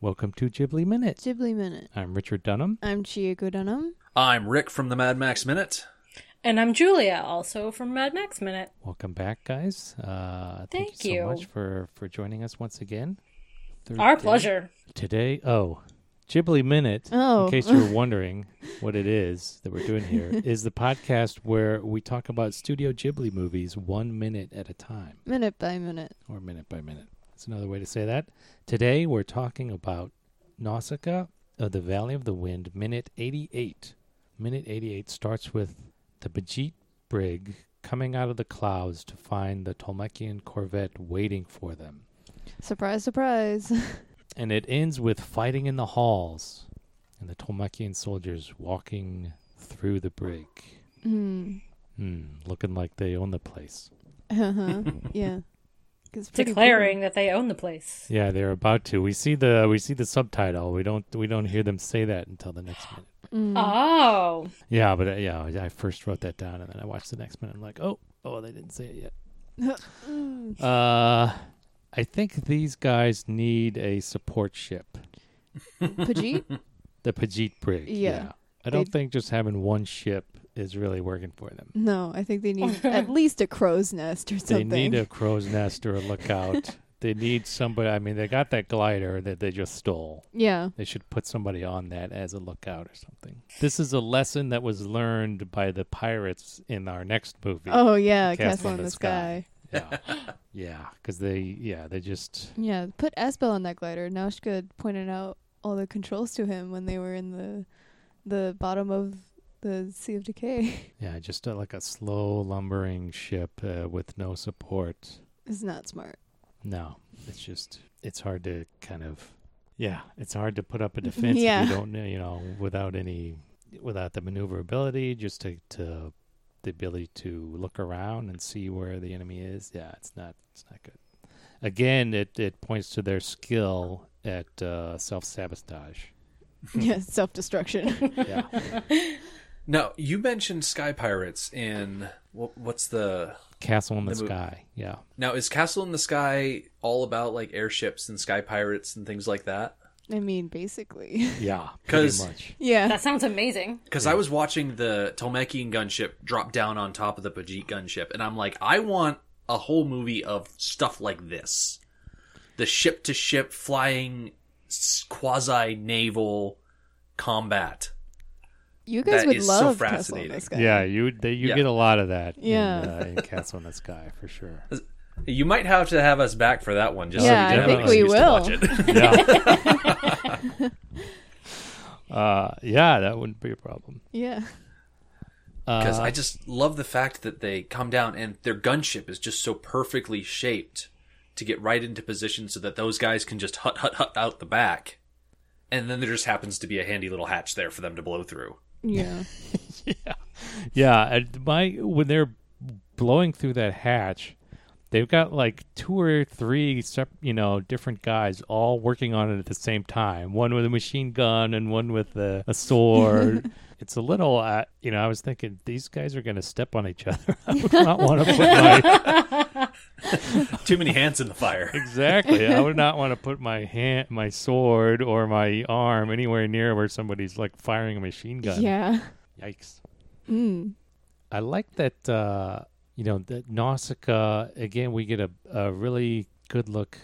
Welcome to Ghibli Minute. Ghibli Minute. I'm Richard Dunham. I'm Chieko Dunham. I'm Rick from the Mad Max Minute. And I'm Julia, also from Mad Max Minute. Welcome back, guys. Uh, thank, Thank you, you. so much for, for joining us once again. Third Our day. pleasure. Today, oh, Ghibli Minute, Oh. in case you're wondering what it is that we're doing here, is the podcast where we talk about Studio Ghibli movies one minute at a time, Minute by minute. or minute by minute. That's another way to say that. Today, we're talking about Nausicaa of the Valley of the Wind, minute 88. Minute 88 starts with the Pajit brig coming out of the clouds to find the Tolmekian corvette waiting for them. Surprise, surprise. And it ends with fighting in the halls and the Tolmekian soldiers walking through the brig. Hmm. Hmm, looking like they own the place. Uh-huh. yeah. 'Cause it's pretty Declaring that they own the place. Yeah, they're about to. We see the we see the subtitle. We don't we don't hear them say that until the next minute. Mm. Oh. Yeah, but uh, yeah, I first wrote that down and then I watched the next minute. I'm like, oh, oh, they didn't say it yet. Uh, I think these guys need a support ship. Pajit? The Pajit brig. Yeah. I don't They- think just having one ship is really working for them. No, I think they need at least a crow's nest or something. They need a crow's nest or a lookout. they need somebody. I mean, they got that glider that they just stole. yeah. They should put somebody on that as a lookout or something. This is a lesson that was learned by the pirates in our next movie. Oh yeah, Castle Castle in in the the Sky. Yeah, yeah, because they, yeah, they just, Yeah, put Asbel on that glider. Nausicaa pointed out all the controls to him when they were in the the bottom of the Sea of Decay. yeah, just uh, like a slow lumbering ship uh, with no support. it's not smart. No, it's just, it's hard to kind of, yeah, it's hard to put up a defense Yeah. if you don't, know, you know, without any, without the maneuverability, just to, to the ability to look around and see where the enemy is. Yeah, it's not, it's not good. Again, it it points to their skill at uh, self sabotage. yeah, self destruction. Yeah, Now, you mentioned Sky Pirates in wh- what's the castle in the, The mo- sky. Yeah, now? Is Castle in the Sky all about like airships and sky pirates and things like that? I mean, basically. yeah, pretty 'Cause- much. yeah. That sounds amazing. Because I was watching the Tolmekian gunship drop down on top of the Pajit gunship, and I'm like, I want a whole movie of stuff like this: the ship to ship flying quasi naval combat. You guys That would is so love Castle in fascinating. the Sky. Yeah, you they, you Yeah. get a lot of that. Yeah. in, uh, in Castle in the Sky for sure. You might have to have us back for that one, just Yeah, so we I can think an we excuse to watch will. it. Yeah. uh, yeah, that wouldn't be a problem. Yeah. because Uh, I just love the fact that they come down and their gunship is just so perfectly shaped to get right into position so that those guys can just hut hut hut out the back, and then there just happens to be a handy little hatch there for them to blow through. Yeah. yeah, yeah. My when they're blowing through that hatch, they've got like two or three, sep- you know, different guys all working on it at the same time. One with a machine gun and one with a, a sword. It's a little, uh, you know. I was thinking these guys are going to step on each other. I would not want to put my Too many hands in the fire. exactly. I would not want to put my hand, my sword, or my arm anywhere near where somebody's like firing a machine gun. Yeah. Yikes. Mm. I like that. Uh, you know, that Nausicaa. Again, we get a, a really good look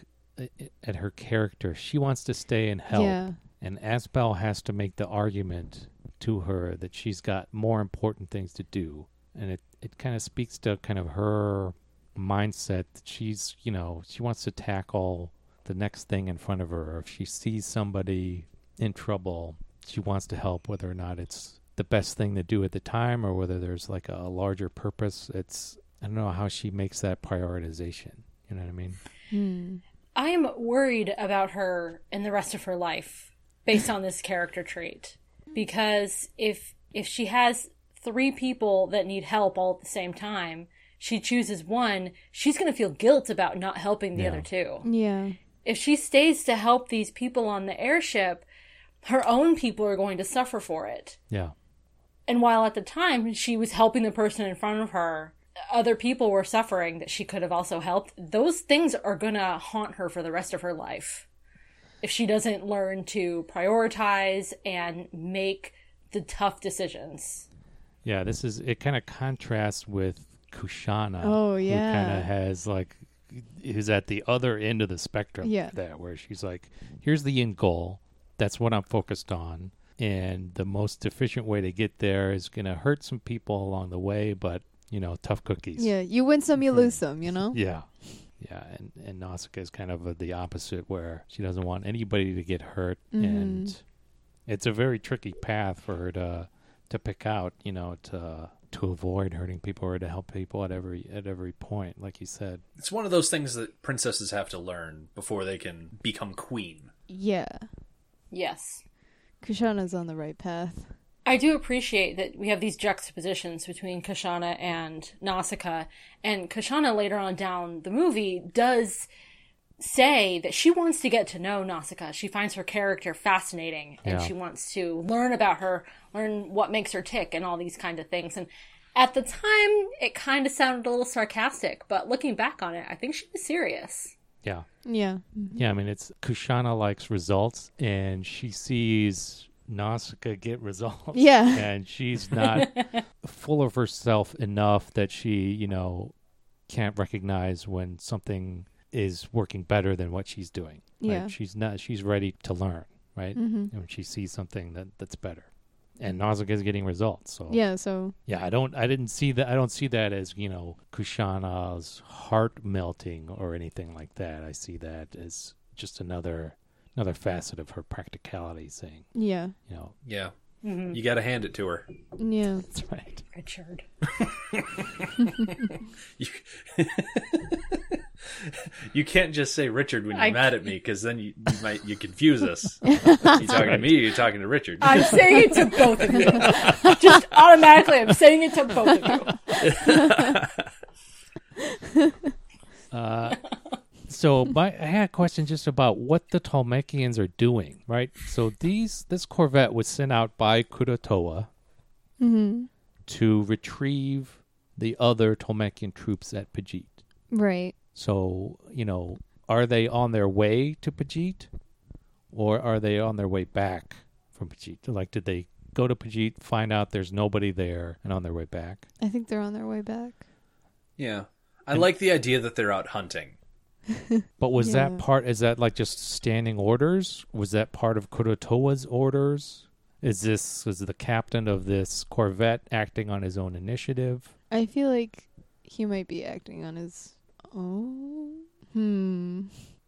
at her character. She wants to stay and help, Yeah. and Asbel has to make the argument to her that she's got more important things to do, and it it kind of speaks to kind of her mindset that she's you know she wants to tackle the next thing in front of her. If she sees somebody in trouble, she wants to help, whether or not it's the best thing to do at the time or whether there's like a larger purpose. It's I don't know how she makes that prioritization. You know what I mean? Hmm. I am worried about her in the rest of her life based on this character trait. Because if if she has three people that need help all at the same time, she chooses one, she's going to feel guilt about not helping the Yeah. other two. Yeah. If she stays to help these people on the airship, her own people are going to suffer for it. Yeah. And while at the time she was helping the person in front of her, other people were suffering that she could have also helped. Those things are going to haunt her for the rest of her life. If she doesn't learn to prioritize and make the tough decisions. Yeah, this is it. Kind of contrasts with Kushana. Oh, who yeah. kind of has like is at the other end of the spectrum. Yeah. that where she's like, here's the end goal. That's what I'm focused on, and the most efficient way to get there is gonna hurt some people along the way, but you know, tough cookies. Yeah, you win some, you lose some. You know. Yeah. Yeah, and and Nausicaa is kind of uh, the opposite, where she doesn't want anybody to get hurt, Mhm. and it's a very tricky path for her to to pick out, you know, to to avoid hurting people or to help people at every at every point, like you said. It's one of those things that princesses have to learn before they can become queen. Yeah, Yes. Kushana's on the right path. I do appreciate that we have these juxtapositions between Kushana and Nausicaa, and Kushana later on down the movie does say that she wants to get to know Nausicaa. She finds her character fascinating, and Yeah. she wants to learn about her, learn what makes her tick, and all these kind of things. And at the time, it kind of sounded a little sarcastic, but looking back on it, I think she was serious. Yeah. Yeah, Yeah, I mean it's Kushana likes results and she sees Nausicaa get results. Yeah. And she's not full of herself enough that she, you know, can't recognize when something is working better than what she's doing. right? Yeah. She's not she's ready to learn, right? hmm And when she sees something that that's better. And Nausicaa is getting results. So yeah. So yeah, I don't I didn't see that I don't see that as, you know, Kushana's heart melting or anything like that. I see that as just another another facet of her practicality saying, yeah, you know, Yeah. Mm-hmm. You got to hand it to her. yeah. that's right. Richard. You, you can't just say Richard when you're I- mad at me because then you, you might you confuse us. you talking to me? or You talking to Richard? I'm saying it to both of you. Just automatically, I'm saying it to both of you. Uh so my I had a question just about what the Tolmekians are doing, right? So these this Corvette was sent out by Kurotoa hmm to retrieve the other Tolmekian troops at Pajit. Right. So, you know, are they on their way to Pajit or are they on their way back from Pajit? Like, did they go to Pajit, find out there's nobody there, and on their way back? I think they're on their way back. Yeah. I like the idea that they're out hunting. But was Yeah. that part, is that like just standing orders? Was that part of Kurotoa's orders? Is this, is the captain of this Corvette acting on his own initiative? I feel like he might be acting on his own. Hmm.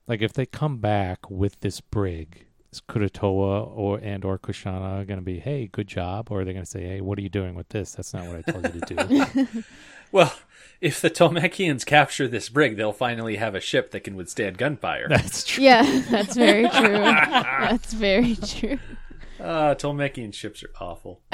Like, if they come back with this brig, is Kurotoa or and or Kushana going to be, hey, good job? Or are they going to say, hey, what are you doing with this? That's not what I told you to do. Well, if the Tolmekians capture this brig, they'll finally have a ship that can withstand gunfire. That's true. Yeah, that's very true. that's very true. Ah, Tolmekian ships are awful.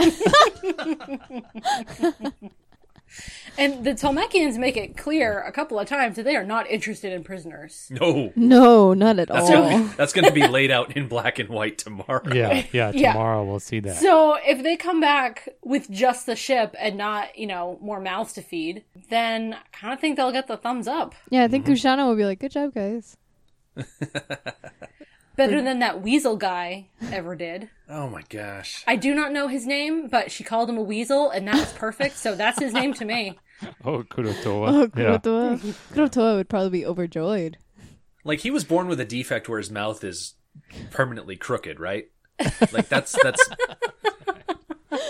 And the Tolmekians make it clear a couple of times that they are not interested in prisoners. No. No, not at That's all. gonna, that's gonna be laid out in black and white tomorrow. Yeah, yeah. Yeah. Tomorrow we'll see that. So if they come back with just the ship and not, you know, more mouths to feed, then I kind of think they'll get the thumbs up. Yeah, I think Kushana will be like, "Good job, guys." Better than that weasel guy ever did. Oh my gosh. I do not know his name, but she called him a weasel, and that was perfect. So that's his name to me. oh, Kurotoa. Oh, yeah. Kurotoa. Kurotoa would probably be overjoyed. Like he was born with a defect where his mouth is permanently crooked, right? Like that's that's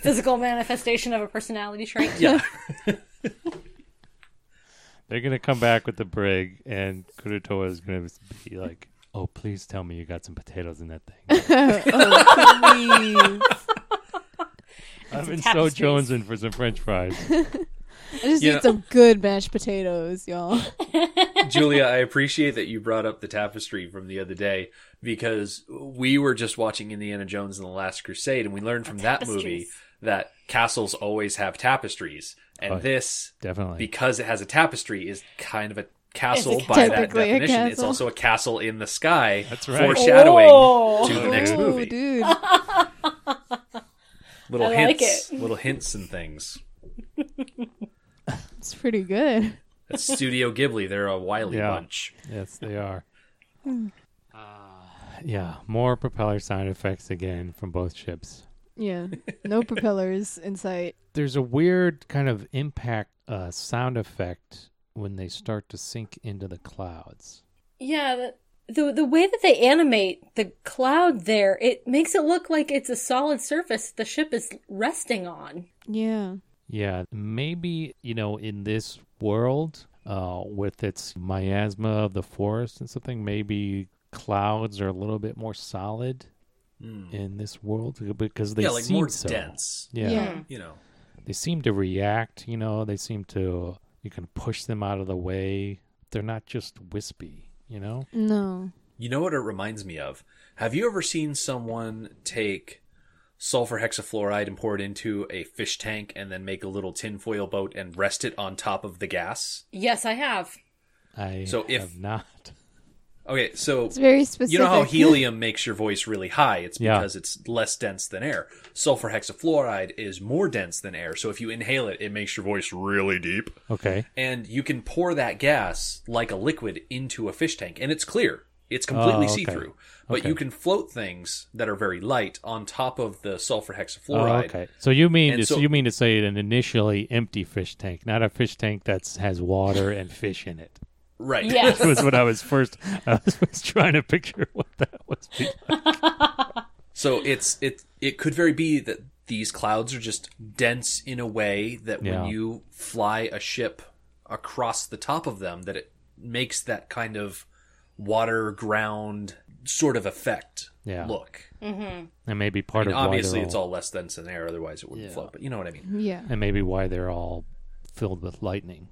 Physical manifestation of a personality trait. yeah. They're gonna come back with the brig, and Kurotoa is gonna be like, "Oh, please tell me you got some potatoes in that thing." oh, please. I've been so tapestries. jonesing for some French fries. I just You need know- some good mashed potatoes, y'all. Julia, I appreciate that you brought up the tapestry from the other day because we were just watching Indiana Jones and the Last Crusade and we learned from that movie Tapestries. that castles always have tapestries. And Oh, this, Definitely. because it has a tapestry, is kind of a castle It's by that definition. It's also a castle in the sky, That's right. foreshadowing Oh. to the next oh, movie. dude. Little I like hints, it. little hints and things. It's pretty good. That's Studio Ghibli. They're a wily Yeah. bunch. yes, they are. Hmm. Uh, Yeah, more propeller sound effects again from both ships. Yeah. No propellers in sight. There's a weird kind of impact uh, sound effect when they start to sink into the clouds. Yeah, the, the the way that they animate the cloud there, it makes it look like it's a solid surface the ship is resting on. Yeah. Yeah, maybe, you know, in this world, uh, with its miasma of the forest and something, maybe clouds are a little bit more solid Hmm. in this world because they yeah, like seem more so. dense. Yeah. Yeah. You know. They seem to react, you know, they seem to, you can push them out of the way. They're not just wispy, you know? No. You know what it reminds me of? Have you ever seen someone take sulfur hexafluoride and pour it into a fish tank and then make a little tinfoil boat and rest it on top of the gas? Yes, I have. I So if- have not. Okay, so It's very specific. you know how helium makes your voice really high? It's Yeah. because it's less dense than air. Sulfur hexafluoride is more dense than air, so if you inhale it, it makes your voice really deep. Okay. And you can pour that gas like a liquid into a fish tank, and it's clear. It's completely Oh, okay. see through. But Okay. you can float things that are very light on top of the sulfur Oh, hexafluoride. okay. So you mean to, so- you mean to say an initially empty fish tank, not a fish tank that has water and fish in it. Right. Yes. was what I was first. I was, was trying to picture what that was. So it's it it could very be that these clouds are just dense in a way that Yeah. when you fly a ship across the top of them that it makes that kind of water ground sort of effect Yeah. look. Mm-hmm. And maybe part And of why obviously they're it's all, all less dense than air, otherwise it wouldn't Yeah. float. But you know what I mean. Yeah. and maybe why they're all filled with lightning,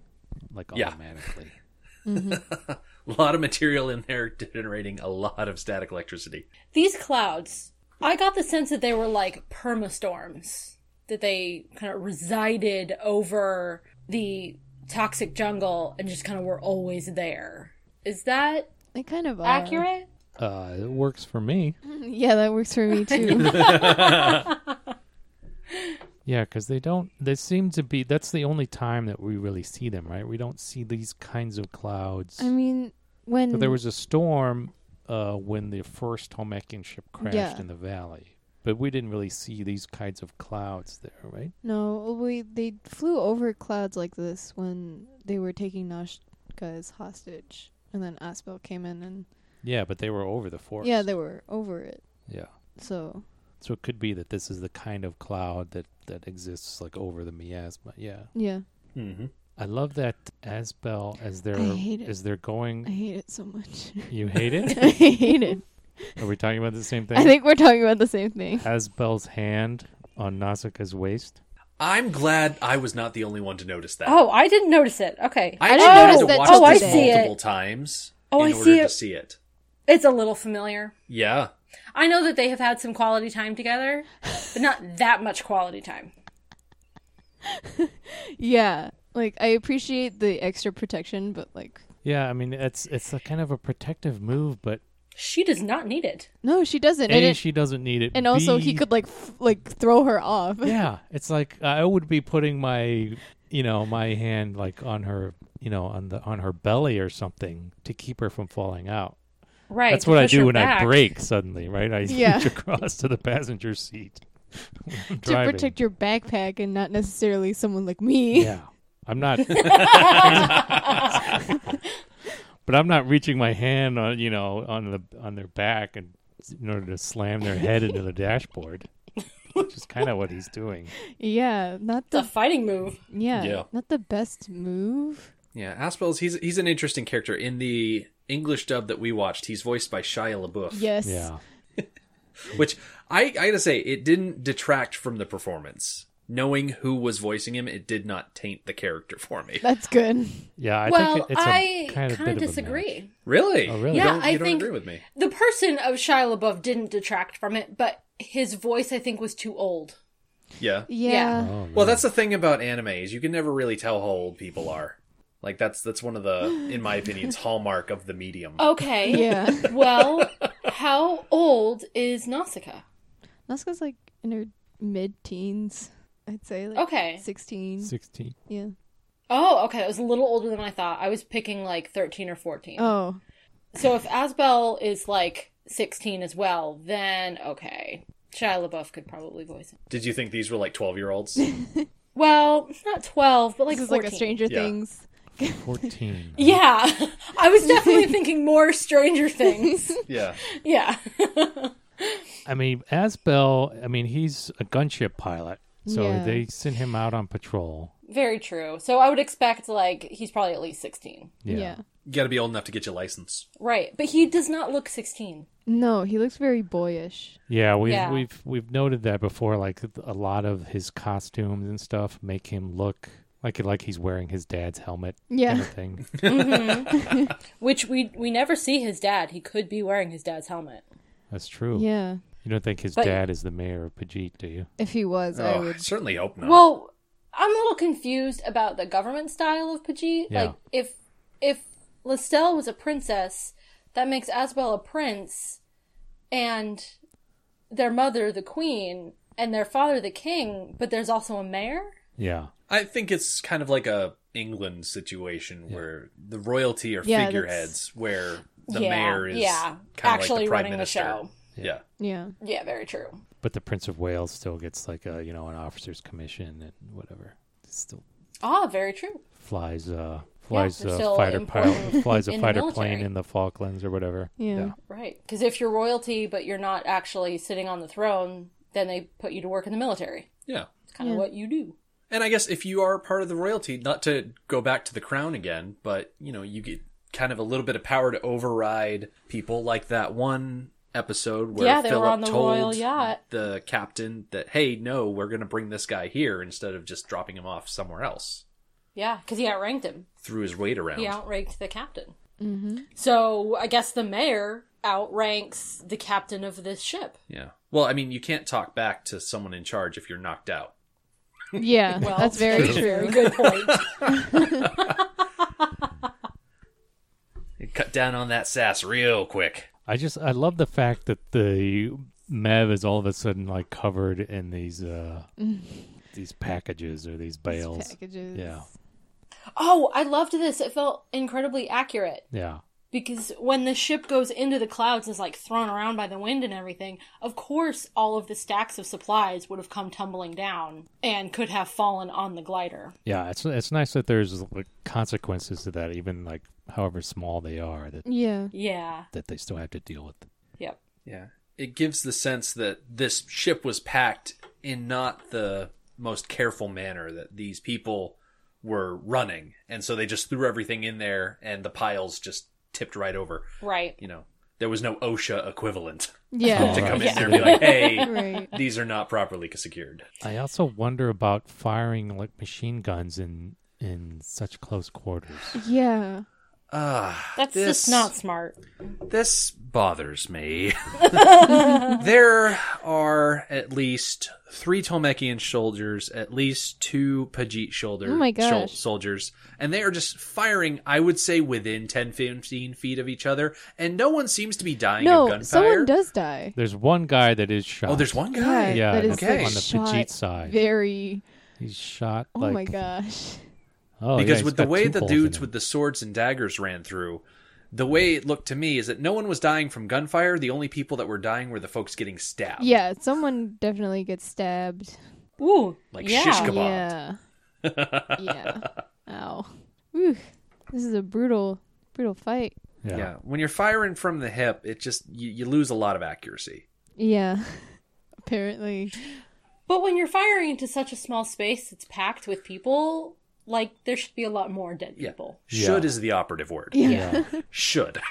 like Yeah. Automatically. A lot of material in there generating a lot of static electricity. These clouds, I got the sense that they were like permastorms, that they kind of resided over the toxic jungle and just kind of were always there. Is that They kind of are. accurate? Uh, it works for me. Yeah, that works for me too. Yeah, because they don't. They seem to be. That's the only time that we really see them, right? We don't see these kinds of clouds. I mean, when there was a storm uh, when the first Tolmekian ship crashed Yeah. in the valley, but we didn't really see these kinds of clouds there, right? no, we they flew over clouds like this when they were taking Nausicaa as hostage, and then Asbel came in and Yeah, but they were over the forest. yeah, they were over it. yeah. So So it could be that this is the kind of cloud that that exists like over the miasma. Yeah, yeah, Mm-hmm. I love that Asbel as they're I hate it. as they're going. I hate it so much. You hate it? I hate it. Are we talking about the same thing? I think we're talking about the same thing. Asbel's hand on Nausicaa's waist. I'm glad I was not the only one to notice that. Oh, I didn't notice it. Okay. I I didn't notice to that watch till Oh, I this see it. multiple times Oh, in I order see to it. see it. It's a little familiar. Yeah. I know that they have had some quality time together, but not that much quality time. Yeah, like I appreciate the extra protection, but like Yeah, I mean it's it's a kind of a protective move, but She does not need it. no, she doesn't. a and it, she doesn't need it, and also he could like f- like throw her off. yeah, it's like I would be putting my you know my hand like on her you know on the on her belly or something to keep her from falling out. Right. That's what I do her when I back. brake suddenly, right? I Yeah. reach across to the passenger seat. to protect your backpack and not necessarily someone like me. Yeah, I'm not. but I'm not reaching my hand on you know on the on their back and in order to slam their head into the dashboard, which is kind of what he's doing. Yeah, not It's a the fighting move. yeah, Yeah. not the best move. Yeah, Asbel's he's he's an interesting character. In the English dub that we watched, he's voiced by Shia LaBeouf. Yes. Yeah, Which I, I gotta say, it didn't detract from the performance. Knowing who was voicing him, it did not taint the character for me. That's good. yeah. I well, think it- it's a I kind of kind of bit disagree. A. Really? Oh, really? You Yeah, don't, I don't think- agree with me. The person of Shia LaBeouf didn't detract from it, but his voice, I think, was too old. Yeah. Yeah. Oh, Well, that's the thing about anime is you can never really tell how old people are. Like that's that's one of the, in my opinion, hallmark of the medium. Okay. Yeah. well, how old is Nausicaa? Nausicaa's like in her mid teens, I'd say. Like Okay. Sixteen. sixteen. Yeah. Oh, okay. It was a little older than I thought. I was picking like 13 or 14. Oh. So if Asbel is like 16 as well, then okay. Shia LaBeouf could probably voice it. Did you think these were like 12 year olds? Well, not 12, but like this is 14. like a Stranger Yeah. Things. 14. Yeah. I was definitely thinking more Stranger Things. yeah. Yeah. I mean, Asbel, I mean, he's a gunship pilot. So Yeah. they sent him out on patrol. Very true. So I would expect like he's probably at least 16. Yeah. Yeah. You got to be old enough to get your license. Right. But he does not look 16. No, he looks very boyish. Yeah, we've Yeah. we've we've noted that before. Like a lot of his costumes and stuff make him look like like he's wearing his dad's helmet. Yeah. kind of thing. Mm-hmm. Which we we never see his dad. He could be wearing his dad's helmet. That's true. Yeah. You don't think his But- dad is the mayor of Pajit, do you? If he was, I Oh, I would. certainly hope not. Well, I'm a little confused about the government style of Pajit. Yeah. Like if if Lestel was a princess, that makes Asbel a prince, and their mother the queen, and their father the king. But there's also a mayor. Yeah. I think it's kind of like a England situation where the royalty are Yeah, figureheads, where the yeah, mayor is yeah, kind actually like the prime running minister. the show. Yeah. Yeah. Yeah, very true. But the Prince of Wales still gets like a you know an officer's commission and whatever. Still Ah, very true. flies uh flies they're a fighter pilot flies a fighter plane in the Falklands or whatever. Yeah. Right. Because if you're royalty, but you're not actually sitting on the throne, then they put you to work in the military. Yeah. It's kind of Yeah. what you do. And I guess if you are part of the royalty, not to go back to the crown again, but you know, you get kind of a little bit of power to override people like that one episode where Yeah, they were Philip on the told royal yacht. the captain that, hey, no, we're going to bring this guy here instead of just dropping him off somewhere else. Yeah, because he outranked him. Threw his weight around. He outranked the captain. Mm-hmm. So I guess the mayor outranks the captain of this ship. Yeah. Well, I mean, you can't talk back to someone in charge if you're knocked out. Yeah. Well, that's very a true. Very good point. Cut down on that sass real quick. I just I love the fact that the Mehve is all of a sudden like covered in these uh these packages or these These bales. Packages. Yeah. oh, I loved this. It felt incredibly accurate. Yeah. Because when the ship goes into the clouds and is like thrown around by the wind and everything, of course all of the stacks of supplies would have come tumbling down and could have fallen on the glider. Yeah, it's it's nice that there's like consequences to that, even like however small they are, that Yeah. Yeah. that they still have to deal with. Yep. Yeah. It gives the sense that this ship was packed in not the most careful manner that these people were running. And so they just threw everything in there and the piles just tipped right over. Right. You know, there was no OSHA equivalent Yeah. to come right. in there and be like, hey, right. these are not properly secured. I also wonder about firing like machine guns in in such close quarters. Yeah. Ah, That's this, just not smart. This bothers me. there are at least three Tolmekian soldiers, at least two Pajit shoulder Oh my shol- gosh. soldiers, and they are just firing. I would say within 10, 15 feet of each other, and no one seems to be dying of No, gunfire. someone does die. There's one guy that is shot. Oh, there's one guy. Yeah, that is okay. like on the shot Pajit side. Very. He's shot Oh my gosh. Oh, because he's with the way the dudes with the swords and daggers ran through, the way it looked to me is that no one was dying from gunfire. The only people that were dying were the folks getting stabbed. Yeah, someone definitely gets stabbed. Ooh. Like yeah. shish kebab. Yeah. yeah. Ow. Ooh, This is a brutal, brutal fight. yeah. Yeah, when you're firing from the hip, it just you, you lose a lot of accuracy. Yeah. Apparently. But when you're firing into such a small space it's packed with people, like there should be a lot more dead Yeah. people. Should Yeah. is the operative word. Yeah. Should.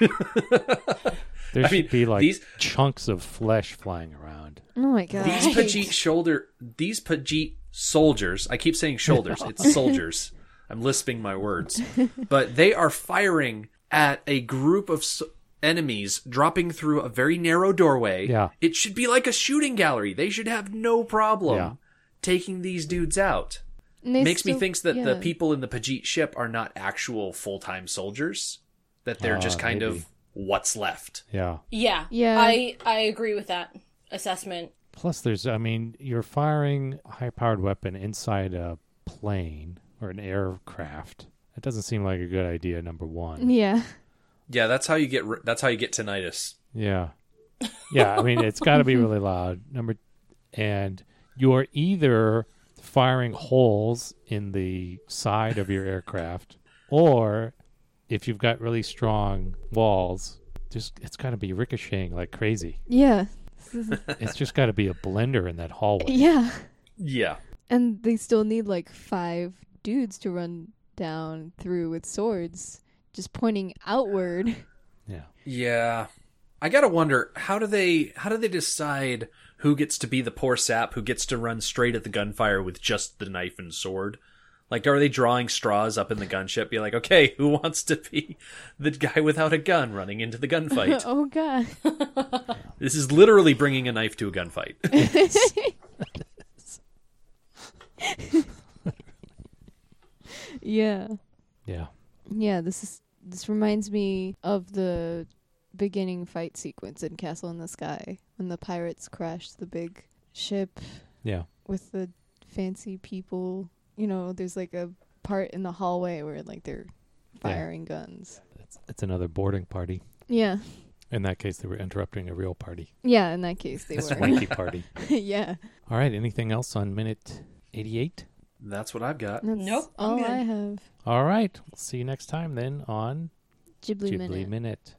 There I should mean, be like these- chunks of flesh flying around. Oh my god. these Pajit shoulder, these Pajit soldiers. I keep saying shoulders. It's soldiers. I'm lisping my words, but they are firing at a group of s- enemies dropping through a very narrow doorway. Yeah. it should be like a shooting gallery. They should have no problem Yeah. taking these dudes out. And they makes me think that the people in the Pajit ship are not actual full time soldiers. That they're Ah, just kind maybe. of what's left. Yeah. Yeah. Yeah. I I agree with that assessment. Plus, there's, I mean, you're firing a high powered weapon inside a plane or an aircraft. That doesn't seem like a good idea, number one. Yeah. Yeah, that's how you get. That's how you get tinnitus. Yeah. yeah, I mean it's got to be really loud. Number and you're either firing holes in the side of your aircraft or if you've got really strong walls, just it's got to be ricocheting like crazy. Yeah. It's just got to be a blender in that hallway. yeah. Yeah. And they still need like five dudes to run down through with swords, just pointing outward. Yeah. Yeah. I gotta wonder how do they how do they decide who gets to be the poor sap who gets to run straight at the gunfire with just the knife and sword? Like, are they drawing straws up in the gunship? Be like, okay, who wants to be the guy without a gun running into the gunfight? oh god. this is literally bringing a knife to a gunfight. yeah. Yeah. Yeah, this is this reminds me of the beginning fight sequence in Castle in the Sky when the pirates crash the big ship Yeah. with the fancy people. You know, there's like a part in the hallway where like they're firing guns. It's, it's another boarding party. Yeah. In that case, they were interrupting a real party, Yeah, in that case they were. a were. swanky party. yeah. All right. Anything else on minute 88? That's what I've got. That's Nope, I'm all. I have. All right. We'll see you next time then on Ghibli, Ghibli minute. Minute.